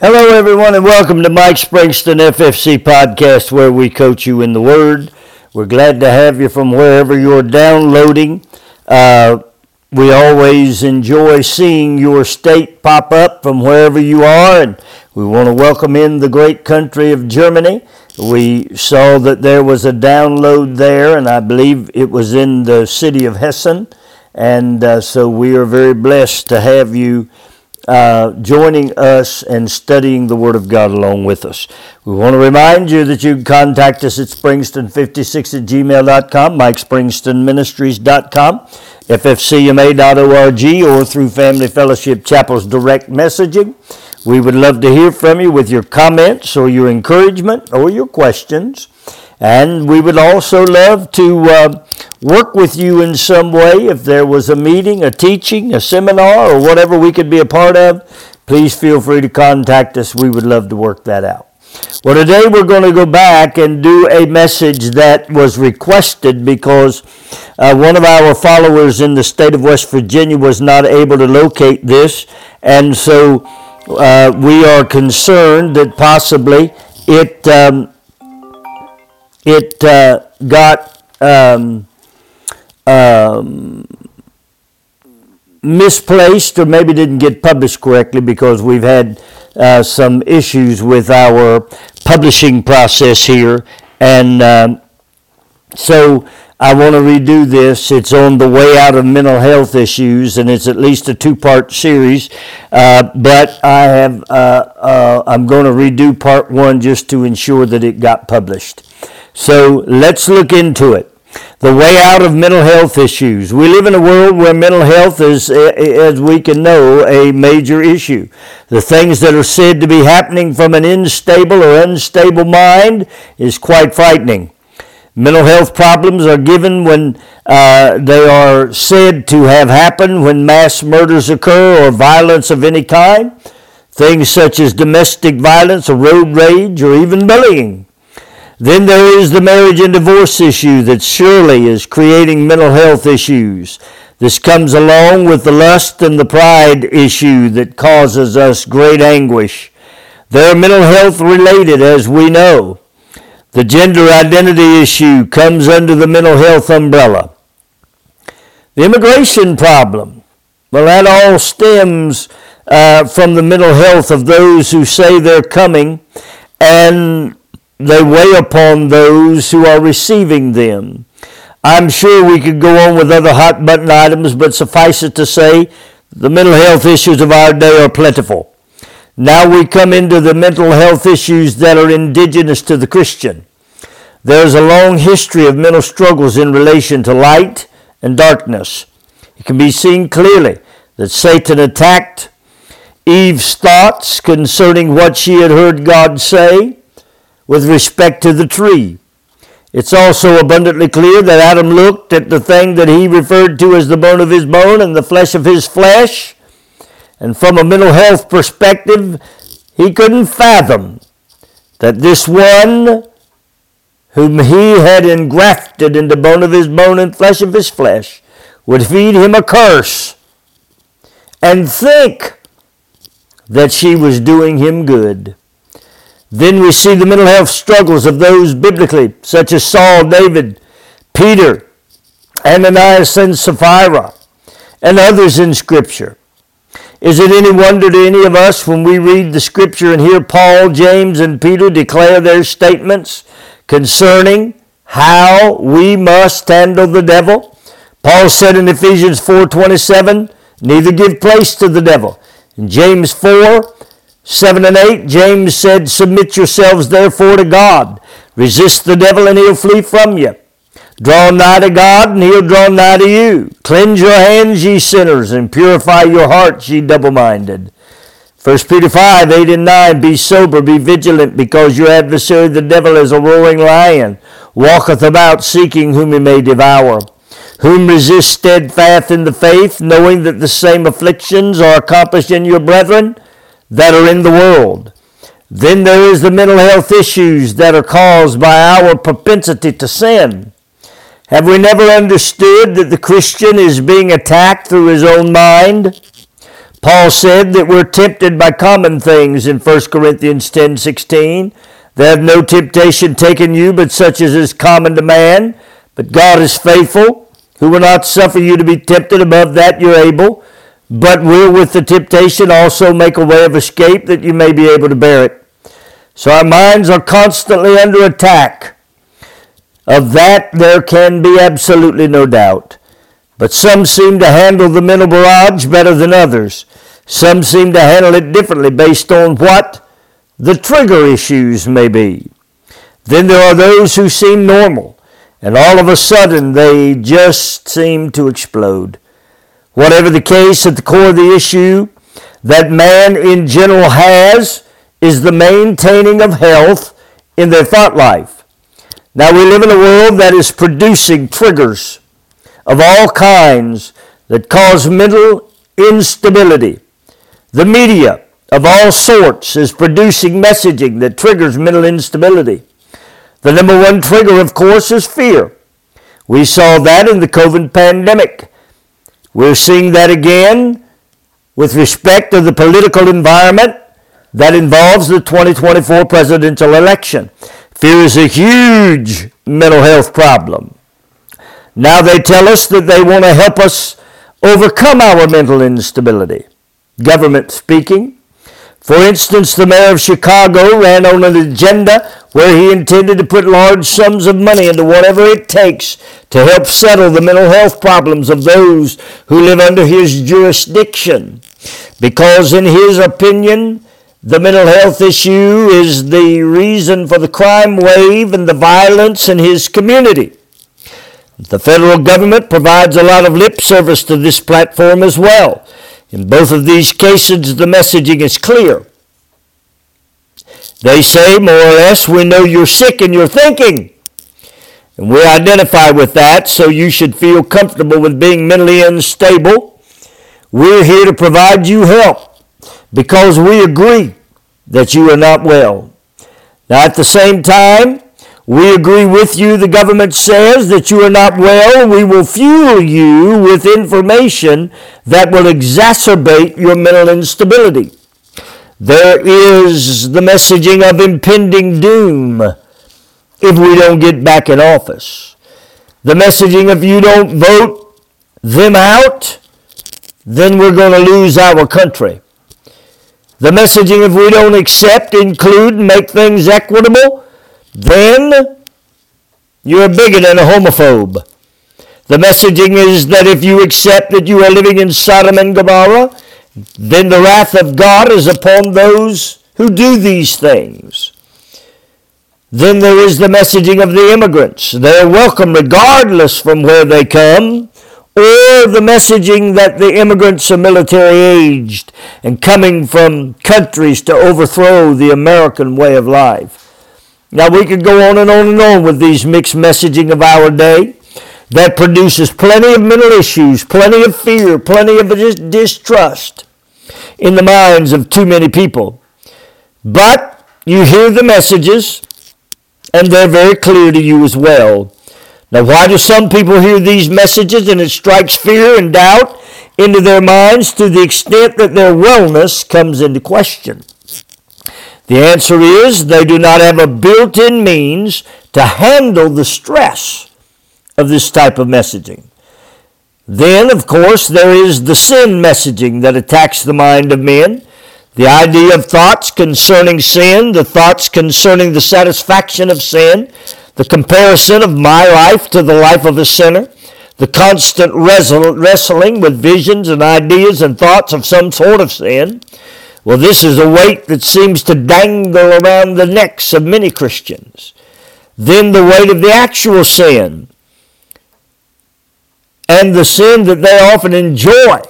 Hello, everyone, and welcome to Mike Springston FFC podcast, where we coach you in the Word. We're glad to have you from wherever you're downloading. Uh, we always enjoy seeing your state pop up from wherever you are, and we want to welcome in the great country of Germany. We saw that there was a download there, and I believe it was in the city of Hessen. And uh, so we are very blessed to have you uh, joining us and studying the Word of God along with us. We want to remind you that you can contact us at springston56 at gmail.com, mikespringstonministries.com, ffcma.org, or through Family Fellowship Chapel's direct messaging. We would love to hear from you with your comments or your encouragement or your questions. And we would also love to uh, work with you in some way. If there was a meeting, a teaching, a seminar, or whatever we could be a part of, please feel free to contact us. We would love to work that out. Well, today we're going to go back and do a message that was requested because uh, one of our followers in the state of West Virginia was not able to locate this. And so uh, we are concerned that possibly it. Um, it uh, got um, um, misplaced or maybe didn't get published correctly because we've had uh, some issues with our publishing process here. And um, so I want to redo this. It's on the way out of mental health issues, and it's at least a two-part series. Uh, but I have uh, uh, I'm going to redo part one just to ensure that it got published. So let's look into it. The way out of mental health issues. We live in a world where mental health is, as we can know, a major issue. The things that are said to be happening from an unstable or unstable mind is quite frightening. Mental health problems are given when uh, they are said to have happened when mass murders occur or violence of any kind. Things such as domestic violence or road rage or even bullying. Then there is the marriage and divorce issue that surely is creating mental health issues. This comes along with the lust and the pride issue that causes us great anguish. They're mental health related, as we know. The gender identity issue comes under the mental health umbrella. The immigration problem, well, that all stems uh, from the mental health of those who say they're coming and they weigh upon those who are receiving them. I'm sure we could go on with other hot button items, but suffice it to say, the mental health issues of our day are plentiful. Now we come into the mental health issues that are indigenous to the Christian. There's a long history of mental struggles in relation to light and darkness. It can be seen clearly that Satan attacked Eve's thoughts concerning what she had heard God say with respect to the tree. It's also abundantly clear that Adam looked at the thing that he referred to as the bone of his bone and the flesh of his flesh, and from a mental health perspective, he couldn't fathom that this one whom he had engrafted into bone of his bone and flesh of his flesh would feed him a curse and think that she was doing him good. Then we see the mental health struggles of those biblically, such as Saul, David, Peter, Ananias, and Sapphira, and others in Scripture. Is it any wonder to any of us when we read the Scripture and hear Paul, James, and Peter declare their statements concerning how we must handle the devil? Paul said in Ephesians 4:27, "Neither give place to the devil." In James 4, 7 and 8, James said, Submit yourselves therefore to God. Resist the devil and he'll flee from you. Draw nigh to God and he'll draw nigh to you. Cleanse your hands, ye sinners, and purify your hearts, ye double-minded. 1 Peter 5, 8 and 9, Be sober, be vigilant, because your adversary the devil is a roaring lion, walketh about seeking whom he may devour. Whom resist steadfast in the faith, knowing that the same afflictions are accomplished in your brethren, that are in the world. Then there is the mental health issues that are caused by our propensity to sin. Have we never understood that the Christian is being attacked through his own mind? Paul said that we're tempted by common things in 1 Corinthians 10 16. There have no temptation taken you but such as is common to man. But God is faithful, who will not suffer you to be tempted above that you're able, but will with the temptation also make a way of escape that you may be able to bear it. So our minds are constantly under attack. Of that there can be absolutely no doubt. But some seem to handle the mental barrage better than others. Some seem to handle it differently based on what the trigger issues may be. Then there are those who seem normal and all of a sudden they just seem to explode. Whatever the case, at the core of the issue that man in general has is the maintaining of health in their thought life. Now we live in a world that is producing triggers of all kinds that cause mental instability. The media of all sorts is producing messaging that triggers mental instability. The number one trigger, of course, is fear. We saw that in the COVID pandemic. We're seeing that again with respect to the political environment that involves the 2024 presidential election. Fear is a huge mental health problem. Now they tell us that they want to help us overcome our mental instability. Government speaking, for instance, the mayor of Chicago ran on an agenda where he intended to put large sums of money into whatever it takes to help settle the mental health problems of those who live under his jurisdiction. Because, in his opinion, the mental health issue is the reason for the crime wave and the violence in his community. The federal government provides a lot of lip service to this platform as well. In both of these cases, the messaging is clear. They say, more or less, we know you're sick and you're thinking. And we identify with that, so you should feel comfortable with being mentally unstable. We're here to provide you help because we agree that you are not well. Now, at the same time, we agree with you, the government says, that you are not well. We will fuel you with information that will exacerbate your mental instability. There is the messaging of impending doom if we don't get back in office. The messaging if you don't vote them out, then we're going to lose our country. The messaging if we don't accept, include, and make things equitable, then you're a bigot and a homophobe. The messaging is that if you accept that you are living in Sodom and Gomorrah, then the wrath of God is upon those who do these things. Then there is the messaging of the immigrants. They are welcome regardless from where they come, or the messaging that the immigrants are military aged and coming from countries to overthrow the American way of life. Now we could go on and on and on with these mixed messaging of our day that produces plenty of mental issues, plenty of fear, plenty of distrust in the minds of too many people. But you hear the messages and they're very clear to you as well. Now, why do some people hear these messages and it strikes fear and doubt into their minds to the extent that their wellness comes into question? The answer is they do not have a built in means to handle the stress of this type of messaging. Then, of course, there is the sin messaging that attacks the mind of men. The idea of thoughts concerning sin, the thoughts concerning the satisfaction of sin, the comparison of my life to the life of a sinner, the constant wrestling with visions and ideas and thoughts of some sort of sin, well, this is a weight that seems to dangle around the necks of many Christians. Then the weight of the actual sin and the sin that they often enjoy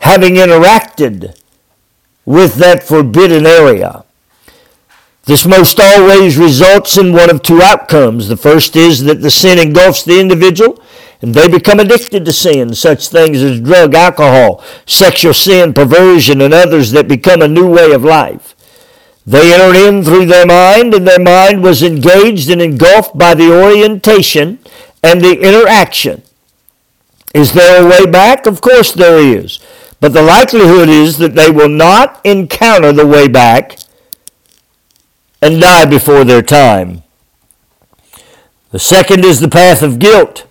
having interacted with that forbidden area. This most always results in one of two outcomes. The first is that the sin engulfs the individual and they become addicted to sin, such things as drug, alcohol, sexual sin, perversion, and others that become a new way of life. They entered in through their mind, and their mind was engaged and engulfed by the orientation and the interaction Is there a way back? Of course there is. But the likelihood is that they will not encounter the way back and die before their time. The second is the path of guilt.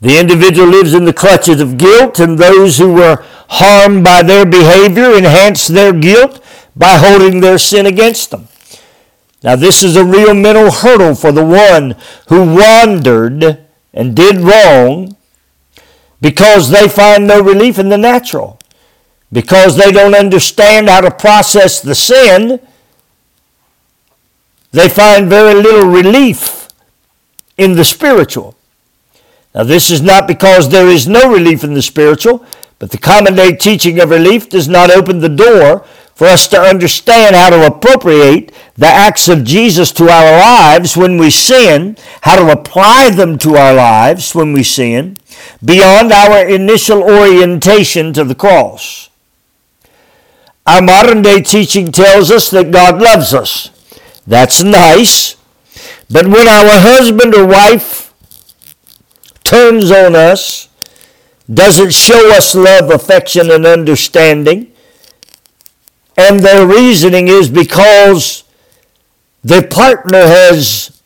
The individual lives in the clutches of guilt, and those who were harmed by their behavior enhance their guilt by holding their sin against them. Now, this is a real mental hurdle for the one who wandered and did wrong because they find no relief in the natural, because they don't understand how to process the sin. They find very little relief in the spiritual. Now, this is not because there is no relief in the spiritual, but the common day teaching of relief does not open the door for us to understand how to appropriate the acts of Jesus to our lives when we sin, how to apply them to our lives when we sin, beyond our initial orientation to the cross. Our modern day teaching tells us that God loves us. That's nice. But when our husband or wife turns on us, doesn't show us love, affection, and understanding. And their reasoning is because their partner has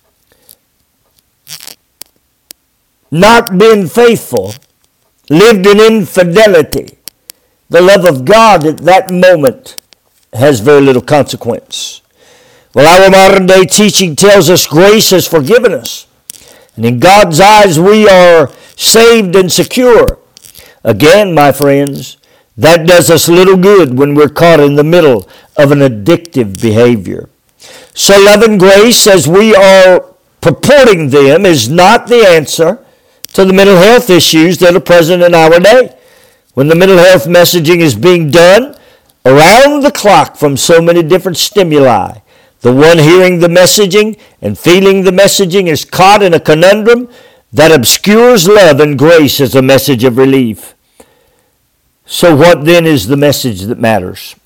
not been faithful, lived in infidelity. The love of God at that moment has very little consequence. Well, our modern day teaching tells us grace has forgiven us. And in God's eyes, we are saved and secure. Again, my friends, that does us little good when we're caught in the middle of an addictive behavior. So, love and grace, as we are purporting them, is not the answer to the mental health issues that are present in our day. When the mental health messaging is being done around the clock from so many different stimuli, the one hearing the messaging and feeling the messaging is caught in a conundrum that obscures love and grace as a message of relief. So, what then is the message that matters?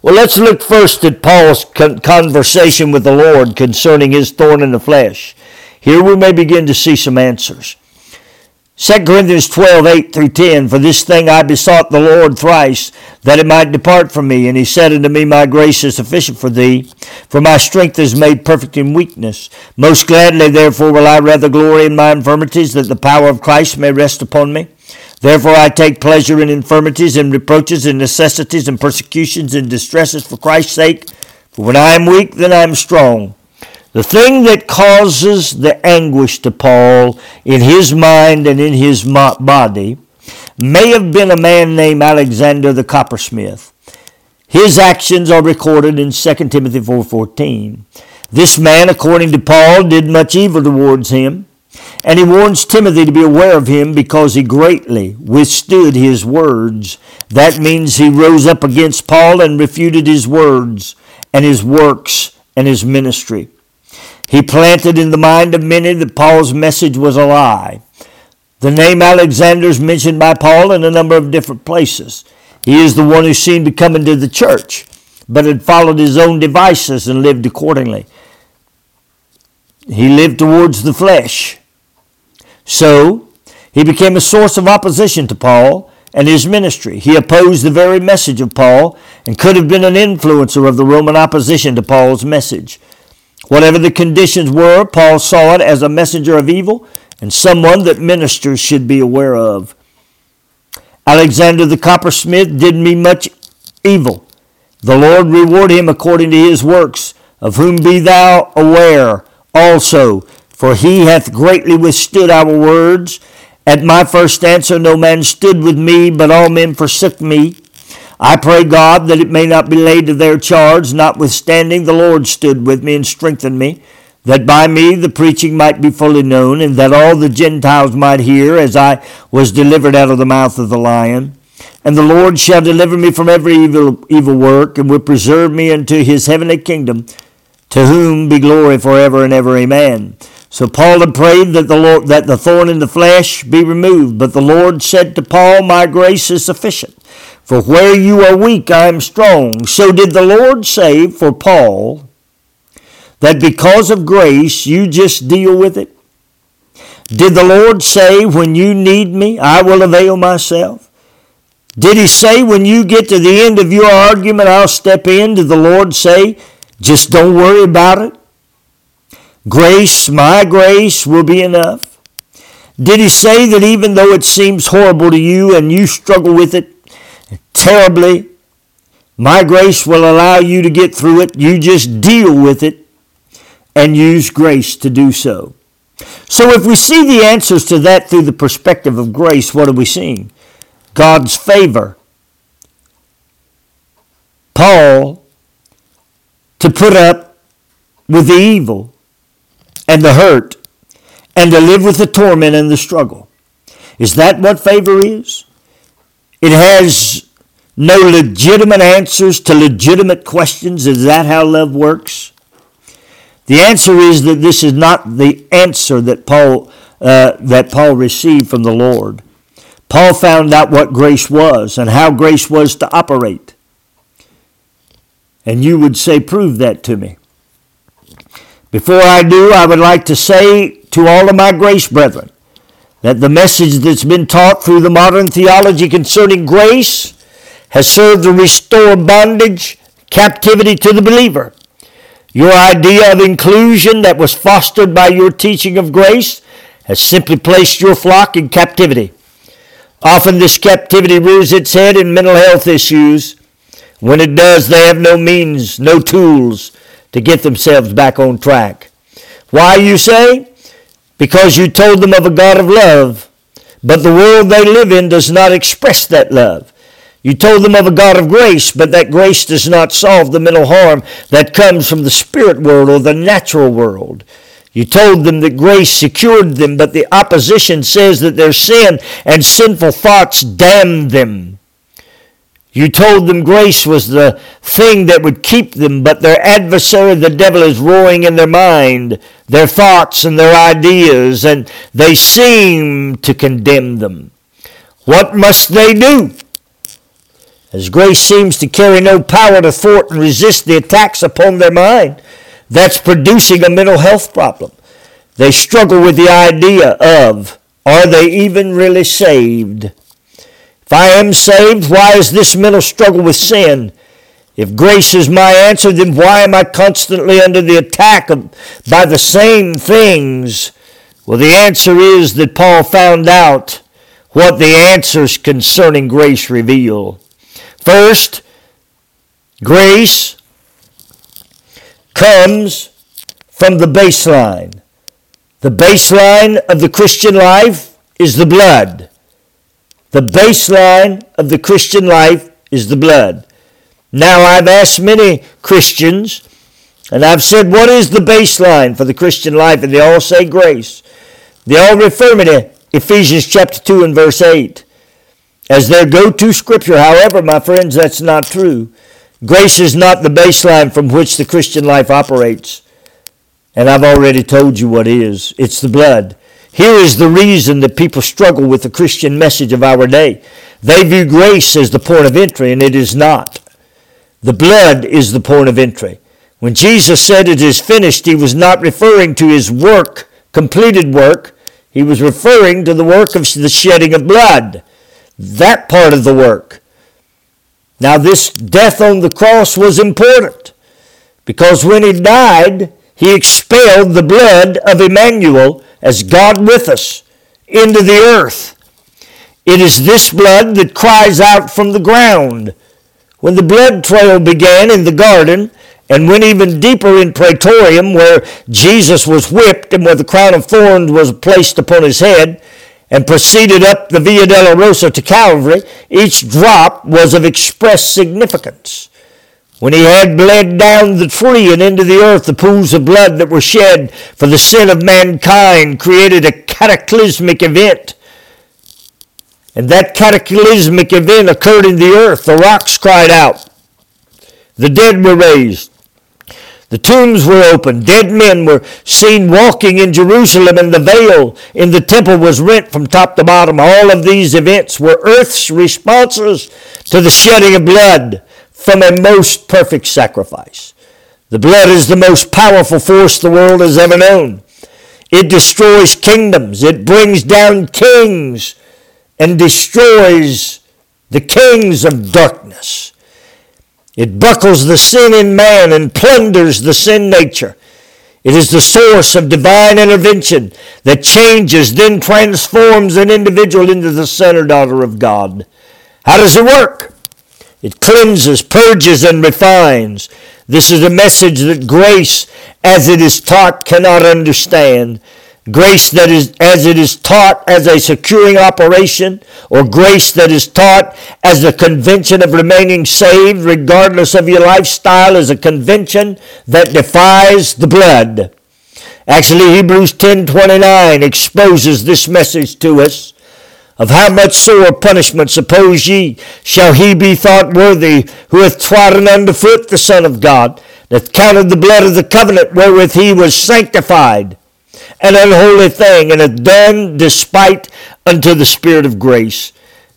Well, let's look first at Paul's conversation with the Lord concerning his thorn in the flesh. Here we may begin to see some answers. 2 Corinthians 12, 8 through 10, For this thing I besought the Lord thrice, that it might depart from me. And he said unto me, My grace is sufficient for thee, for my strength is made perfect in weakness. Most gladly, therefore, will I rather glory in my infirmities, that the power of Christ may rest upon me. Therefore I take pleasure in infirmities and reproaches and necessities and persecutions and distresses for Christ's sake. For when I am weak, then I am strong. The thing that causes the anguish to Paul in his mind and in his body may have been a man named Alexander the coppersmith. His actions are recorded in 2 Timothy 4:14. This man, according to Paul, did much evil towards him, and he warns Timothy to be aware of him because he greatly withstood his words. That means he rose up against Paul and refuted his words and his works and his ministry. He planted in the mind of many that Paul's message was a lie. The name Alexander is mentioned by Paul in a number of different places. He is the one who seemed to come into the church, but had followed his own devices and lived accordingly. He lived towards the flesh. So, he became a source of opposition to Paul and his ministry. He opposed the very message of Paul and could have been an influencer of the Roman opposition to Paul's message. Whatever the conditions were, Paul saw it as a messenger of evil and someone that ministers should be aware of. Alexander the coppersmith did me much evil. The Lord reward him according to his works, of whom be thou aware also, for he hath greatly withstood our words. At my first answer no man stood with me, but all men forsook me. I pray God that it may not be laid to their charge, notwithstanding the Lord stood with me and strengthened me, that by me the preaching might be fully known, and that all the Gentiles might hear, as I was delivered out of the mouth of the lion. And the Lord shall deliver me from every evil, evil work, and will preserve me unto his heavenly kingdom, to whom be glory forever and ever. Amen. So Paul had prayed that the Lord, that the thorn in the flesh be removed, but the Lord said to Paul, My grace is sufficient for where you are weak, I am strong. So did the Lord say for Paul that because of grace, you just deal with it? Did the Lord say, When you need me, I will avail myself? Did he say, When you get to the end of your argument, I'll step in? Did the Lord say, Just don't worry about it? Grace, my grace, will be enough. Did he say that even though it seems horrible to you and you struggle with it terribly, my grace will allow you to get through it? You just deal with it and use grace to do so. So if we see the answers to that through the perspective of grace, what are we seeing? God's favor. Paul to put up with the evil and the hurt and to live with the torment and the struggle. Is that what favor is? It has no legitimate answers to legitimate questions. Is that how love works? The answer is that this is not the answer that Paul, uh, that Paul received from the Lord. Paul found out what grace was and how grace was to operate. And you would say, Prove that to me. Before I do, I would like to say to all of my grace brethren that the message that's been taught through the modern theology concerning grace has served to restore bondage, captivity to the believer. Your idea of inclusion that was fostered by your teaching of grace has simply placed your flock in captivity. Often this captivity rears its head in mental health issues. When it does, they have no means, no tools to get themselves back on track. Why, you say? Because you told them of a God of love, but the world they live in does not express that love. You told them of a God of grace, but that grace does not solve the mental harm that comes from the spirit world or the natural world. You told them that grace secured them, but the opposition says that their sin and sinful thoughts damn them. You told them grace was the thing that would keep them, but their adversary, the devil, is roaring in their mind, their thoughts and their ideas, and they seem to condemn them. What must they do? As grace seems to carry no power to thwart and resist the attacks upon their mind, that's producing a mental health problem. They struggle with the idea of, are they even really saved? If I am saved, why is this mental struggle with sin? If grace is my answer, then why am I constantly under the attack of, by the same things? Well, the answer is that Paul found out what the answers concerning grace reveal. First, grace comes from the baseline. The baseline of the Christian life is the blood. The baseline of the Christian life is the blood. Now, I've asked many Christians, and I've said, What is the baseline for the Christian life? And they all say grace. They all refer me to Ephesians chapter 2 and verse 8 as their go to scripture. However, my friends, that's not true. Grace is not the baseline from which the Christian life operates. And I've already told you what is. It's the blood. Here is the reason that people struggle with the Christian message of our day. They view grace as the point of entry, and it is not. The blood is the point of entry. When Jesus said it is finished, he was not referring to his work, completed work. He was referring to the work of the shedding of blood. That part of the work. Now, this death on the cross was important because when he died, he expelled the blood of Emmanuel as God with us into the earth. It is this blood that cries out from the ground. When the blood trail began in the garden and went even deeper in Praetorium, where Jesus was whipped and where the crown of thorns was placed upon his head, and proceeded up the Via Dolorosa to Calvary, each drop was of express significance. When he had bled down the tree and into the earth, the pools of blood that were shed for the sin of mankind created a cataclysmic event. And that cataclysmic event occurred in the earth. The rocks cried out. The dead were raised. The tombs were opened. Dead men were seen walking in Jerusalem, and the veil in the temple was rent from top to bottom. All of these events were earth's responses to the shedding of blood from a most perfect sacrifice. The blood is the most powerful force the world has ever known. It destroys kingdoms. It brings down kings and destroys the kings of darkness. It buckles the sin in man and plunders the sin nature. It is the source of divine intervention that changes, then transforms an individual into the son or daughter of God. How does it work? It cleanses, purges, and refines. This is a message that grace, as it is taught, cannot understand. Grace that is as it is taught as a securing operation, or grace that is taught as the convention of remaining saved, regardless of your lifestyle, is a convention that defies the blood. Actually, Hebrews 10:29 exposes this message to us of how much sore punishment suppose ye shall he be thought worthy who hath trodden under foot the Son of God, hath counted the blood of the covenant wherewith he was sanctified, an unholy thing, and hath done despite unto the Spirit of grace.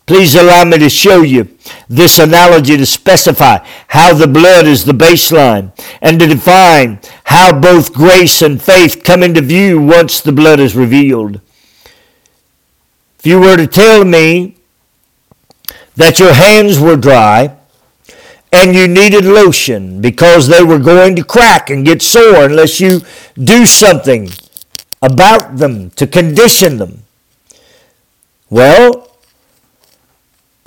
Please allow me to show you this analogy to specify how the blood is the baseline and to define how both grace and faith come into view once the blood is revealed. If you were to tell me that your hands were dry and you needed lotion because they were going to crack and get sore unless you do something about them to condition them, well,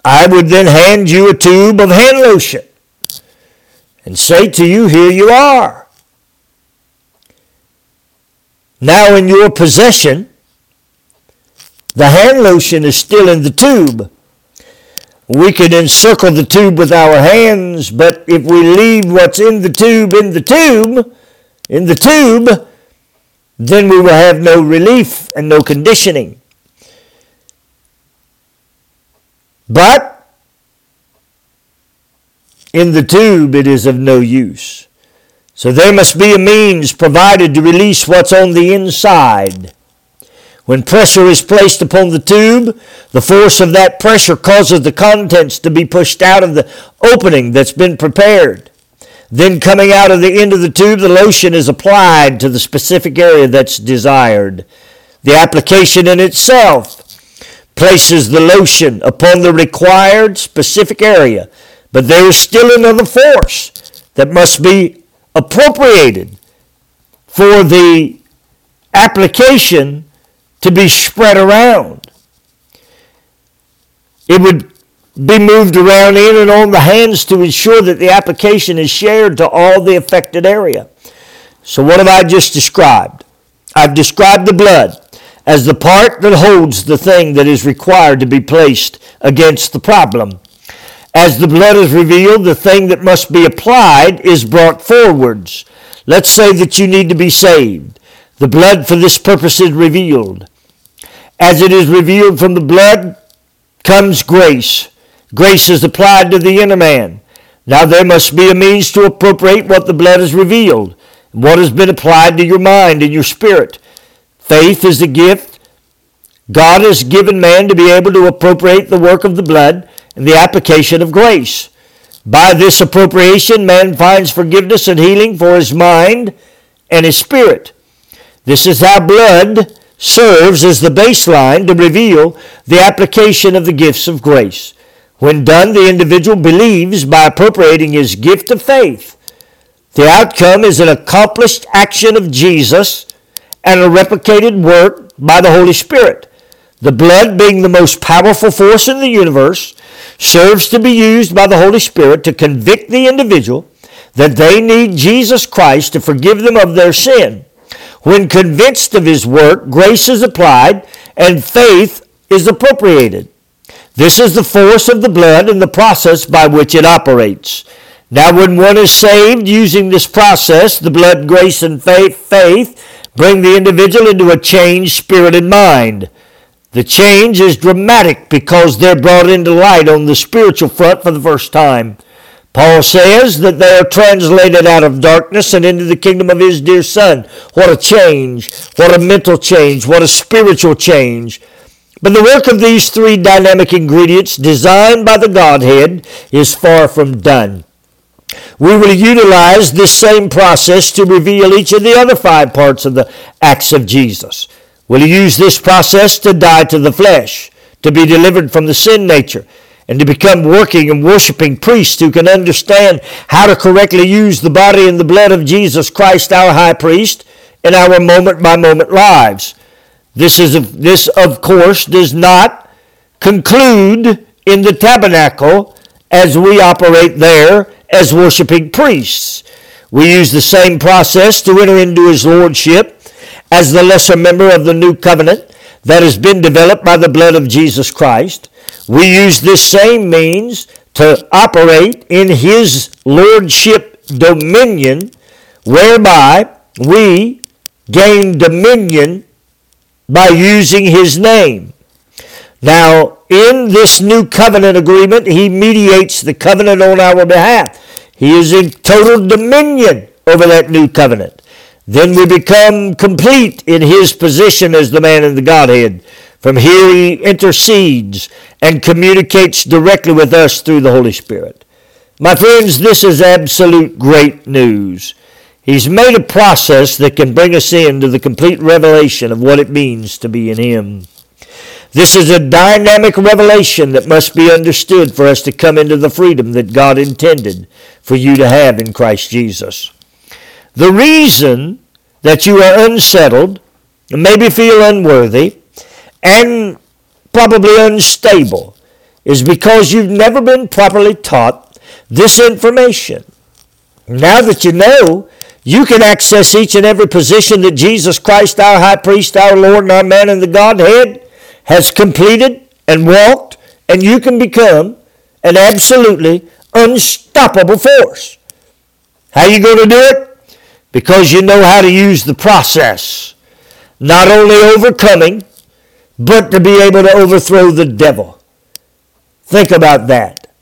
I would then hand you a tube of hand lotion and say to you, Here you are. Now in your possession the hand lotion is still in the tube. We can encircle the tube with our hands, but if we leave what's in the tube in the tube, in the tube, then we will have no relief and no conditioning. But in the tube, it is of no use. So there must be a means provided to release what's on the inside. When pressure is placed upon the tube, the force of that pressure causes the contents to be pushed out of the opening that's been prepared. Then, coming out of the end of the tube, the lotion is applied to the specific area that's desired. The application in itself places the lotion upon the required specific area, but there is still another force that must be appropriated for the application to be spread around. It would be moved around in and on the hands to ensure that the application is shared to all the affected area. So, what have I just described? I've described the blood as the part that holds the thing that is required to be placed against the problem. As the blood is revealed, the thing that must be applied is brought forwards. Let's say that you need to be saved. The blood for this purpose is revealed. As it is revealed from the blood comes grace. Grace is applied to the inner man. Now there must be a means to appropriate what the blood has revealed, what has been applied to your mind and your spirit. Faith is the gift God has given man to be able to appropriate the work of the blood and the application of grace. By this appropriation, man finds forgiveness and healing for his mind and his spirit. This is how blood serves as the baseline to reveal the application of the gifts of grace. When done, the individual believes by appropriating his gift of faith. The outcome is an accomplished action of Jesus and a replicated work by the Holy Spirit. The blood, being the most powerful force in the universe, serves to be used by the Holy Spirit to convict the individual that they need Jesus Christ to forgive them of their sin when convinced of his work, grace is applied and faith is appropriated. This is the force of the blood and the process by which it operates. Now, when one is saved using this process, the blood, grace, and faith, faith bring the individual into a changed spirit and mind. The change is dramatic because they're brought into light on the spiritual front for the first time. Paul says that they are translated out of darkness and into the kingdom of his dear Son. What a change! What a mental change! What a spiritual change! But the work of these three dynamic ingredients designed by the Godhead is far from done. We will utilize this same process to reveal each of the other five parts of the acts of Jesus. We'll use this process to die to the flesh, to be delivered from the sin nature, and to become working and worshiping priests who can understand how to correctly use the body and the blood of Jesus Christ, our high priest, in our moment by moment lives. This, is, this, of course, does not conclude in the tabernacle as we operate there as worshiping priests. We use the same process to enter into his lordship as the lesser member of the new covenant that has been developed by the blood of Jesus Christ. We use this same means to operate in his lordship dominion, whereby we gain dominion by using his name. Now, in this new covenant agreement, he mediates the covenant on our behalf. He is in total dominion over that new covenant. Then we become complete in his position as the man in the Godhead. From here he intercedes and communicates directly with us through the Holy Spirit. My friends, this is absolute great news. He's made a process that can bring us into the complete revelation of what it means to be in him. This is a dynamic revelation that must be understood for us to come into the freedom that God intended for you to have in Christ Jesus. The reason that you are unsettled, and maybe feel unworthy, and probably unstable is because you've never been properly taught this information. Now that you know, you can access each and every position that Jesus Christ, our high priest, our Lord, and our man in the Godhead, has completed and walked, and you can become an absolutely unstoppable force. How are you going to do it? Because you know how to use the process. Not only overcoming, but to be able to overthrow the devil. Think about that.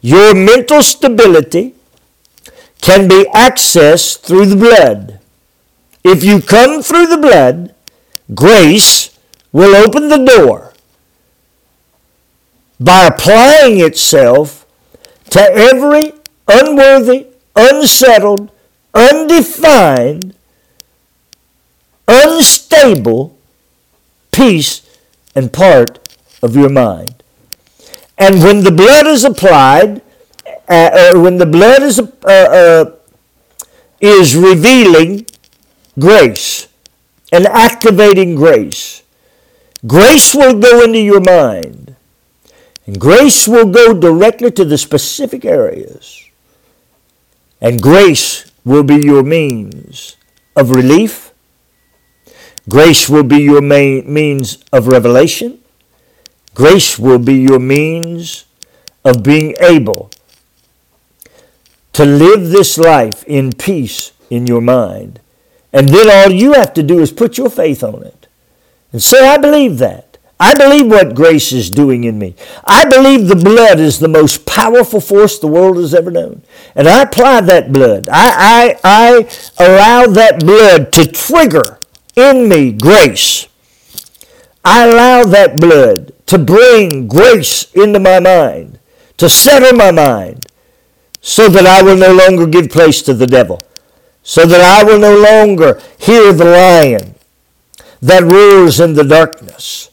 Your mental stability can be accessed through the blood. If you come through the blood, grace will open the door by applying itself to every unworthy, unsettled, undefined, unstable piece and part of your mind. And when the blood is applied, uh, uh, when the blood is, uh, uh is revealing grace and activating grace, Grace will go into your mind, and grace will go directly to the specific areas. And grace will be your means of relief. Grace will be your main means of revelation. Grace will be your means of being able to live this life in peace in your mind. And then all you have to do is put your faith on it and say, I believe that. I believe what grace is doing in me. I believe the blood is the most powerful force the world has ever known. And I apply that blood. I, I, I allow that blood to trigger in me grace. I allow that blood to bring grace into my mind, to settle my mind, so that I will no longer give place to the devil, so that I will no longer hear the lion, that roars in the darkness.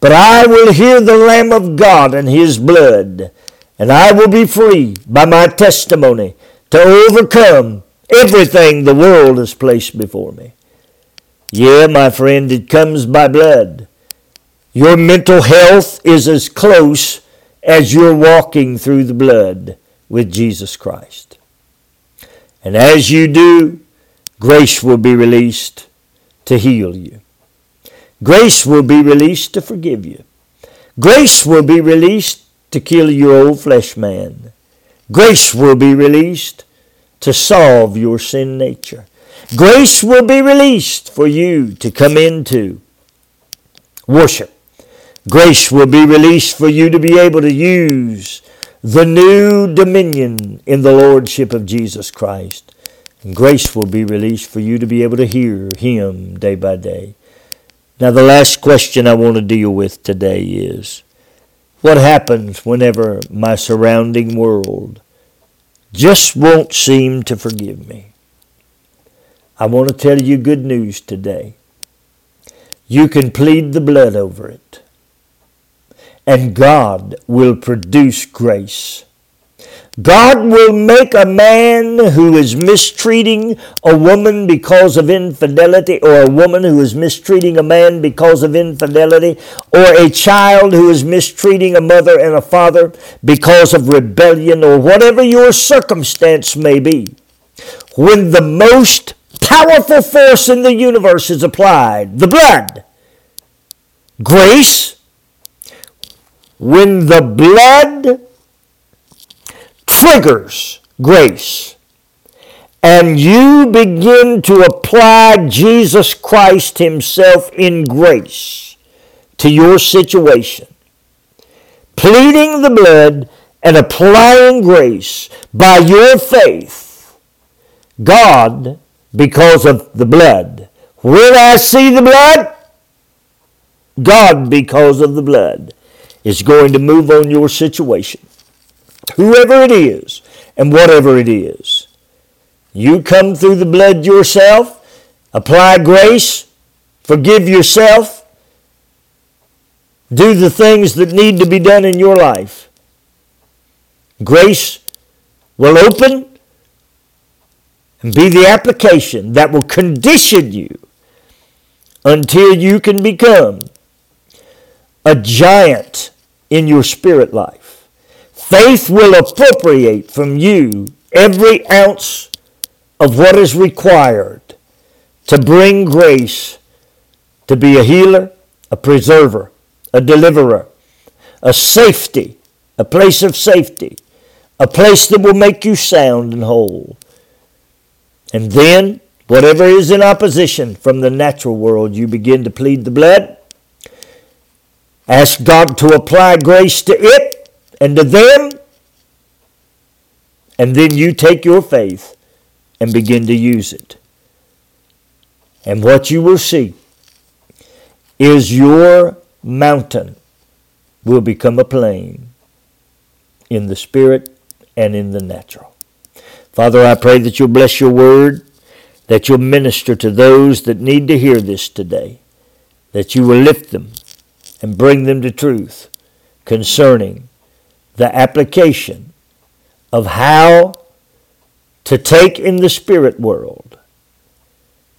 But I will hear the Lamb of God and his blood, and I will be free by my testimony to overcome everything the world has placed before me. Yeah, my friend, it comes by blood. Your mental health is as close as you're walking through the blood with Jesus Christ. And as you do, grace will be released to heal you. Grace will be released to forgive you. Grace will be released to kill your old flesh man. Grace will be released to solve your sin nature. Grace will be released for you to come into worship. Grace will be released for you to be able to use the new dominion in the Lordship of Jesus Christ. And grace will be released for you to be able to hear Him day by day. Now, the last question I want to deal with today is what happens whenever my surrounding world just won't seem to forgive me. I want to tell you good news today. You can plead the blood over it, and God will produce grace. God will make a man who is mistreating a woman because of infidelity, or a woman who is mistreating a man because of infidelity, or a child who is mistreating a mother and a father because of rebellion, or whatever your circumstance may be. When the most powerful force in the universe is applied, the blood, grace, when the blood triggers grace. And you begin to apply Jesus Christ Himself in grace to your situation, pleading the blood and applying grace by your faith. God, because of the blood, when I see the blood, God, because of the blood, is going to move on your situation whoever it is and whatever it is. You come through the blood yourself, apply grace, forgive yourself, do the things that need to be done in your life. Grace will open be the application that will condition you until you can become a giant in your spirit life. Faith will appropriate from you every ounce of what is required to bring grace to be a healer, a preserver, a deliverer, a safety, a place of safety, a place that will make you sound and whole. And then, whatever is in opposition from the natural world, you begin to plead the blood. Ask God to apply grace to it and to them, and then you take your faith and begin to use it. And what you will see is your mountain will become a plain in the spirit and in the natural. Father, I pray that you'll bless your word, that you'll minister to those that need to hear this today, that you will lift them and bring them to truth concerning the application of how to take in the spirit world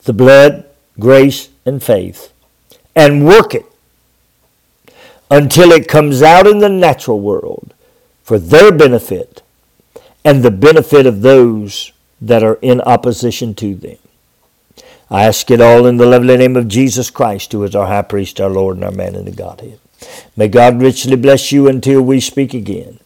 the blood, grace, and faith and work it until it comes out in the natural world for their benefit and the benefit of those that are in opposition to them. I ask it all in the lovely name of Jesus Christ, who is our high priest, our Lord, and our man in the Godhead. May God richly bless you until we speak again.